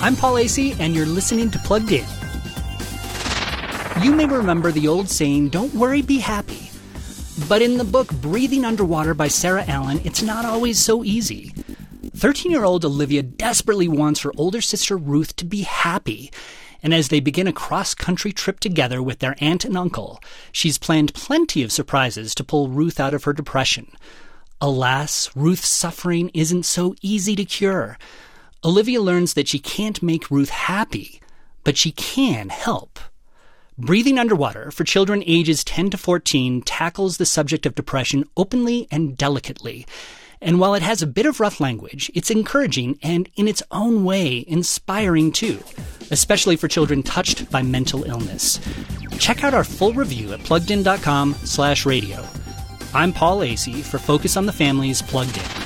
I'm Paul Asay, and you're listening to Plugged In. You may remember the old saying, don't worry, be happy. But in the book Breathing Underwater by Sarah Allen, it's not always so easy. 13 year old Olivia desperately wants her older sister Ruth to be happy. And as they begin a cross country trip together with their aunt and uncle, she's planned plenty of surprises to pull Ruth out of her depression. Alas, Ruth's suffering isn't so easy to cure. Olivia learns that she can't make Ruth happy, but she can help. Breathing Underwater for children ages 10 to 14 tackles the subject of depression openly and delicately. And while it has a bit of rough language, it's encouraging and, in its own way, inspiring too, especially for children touched by mental illness. Check out our full review at pluggedin.com slash radio. I'm Paul Asay for Focus on the Family's Plugged In.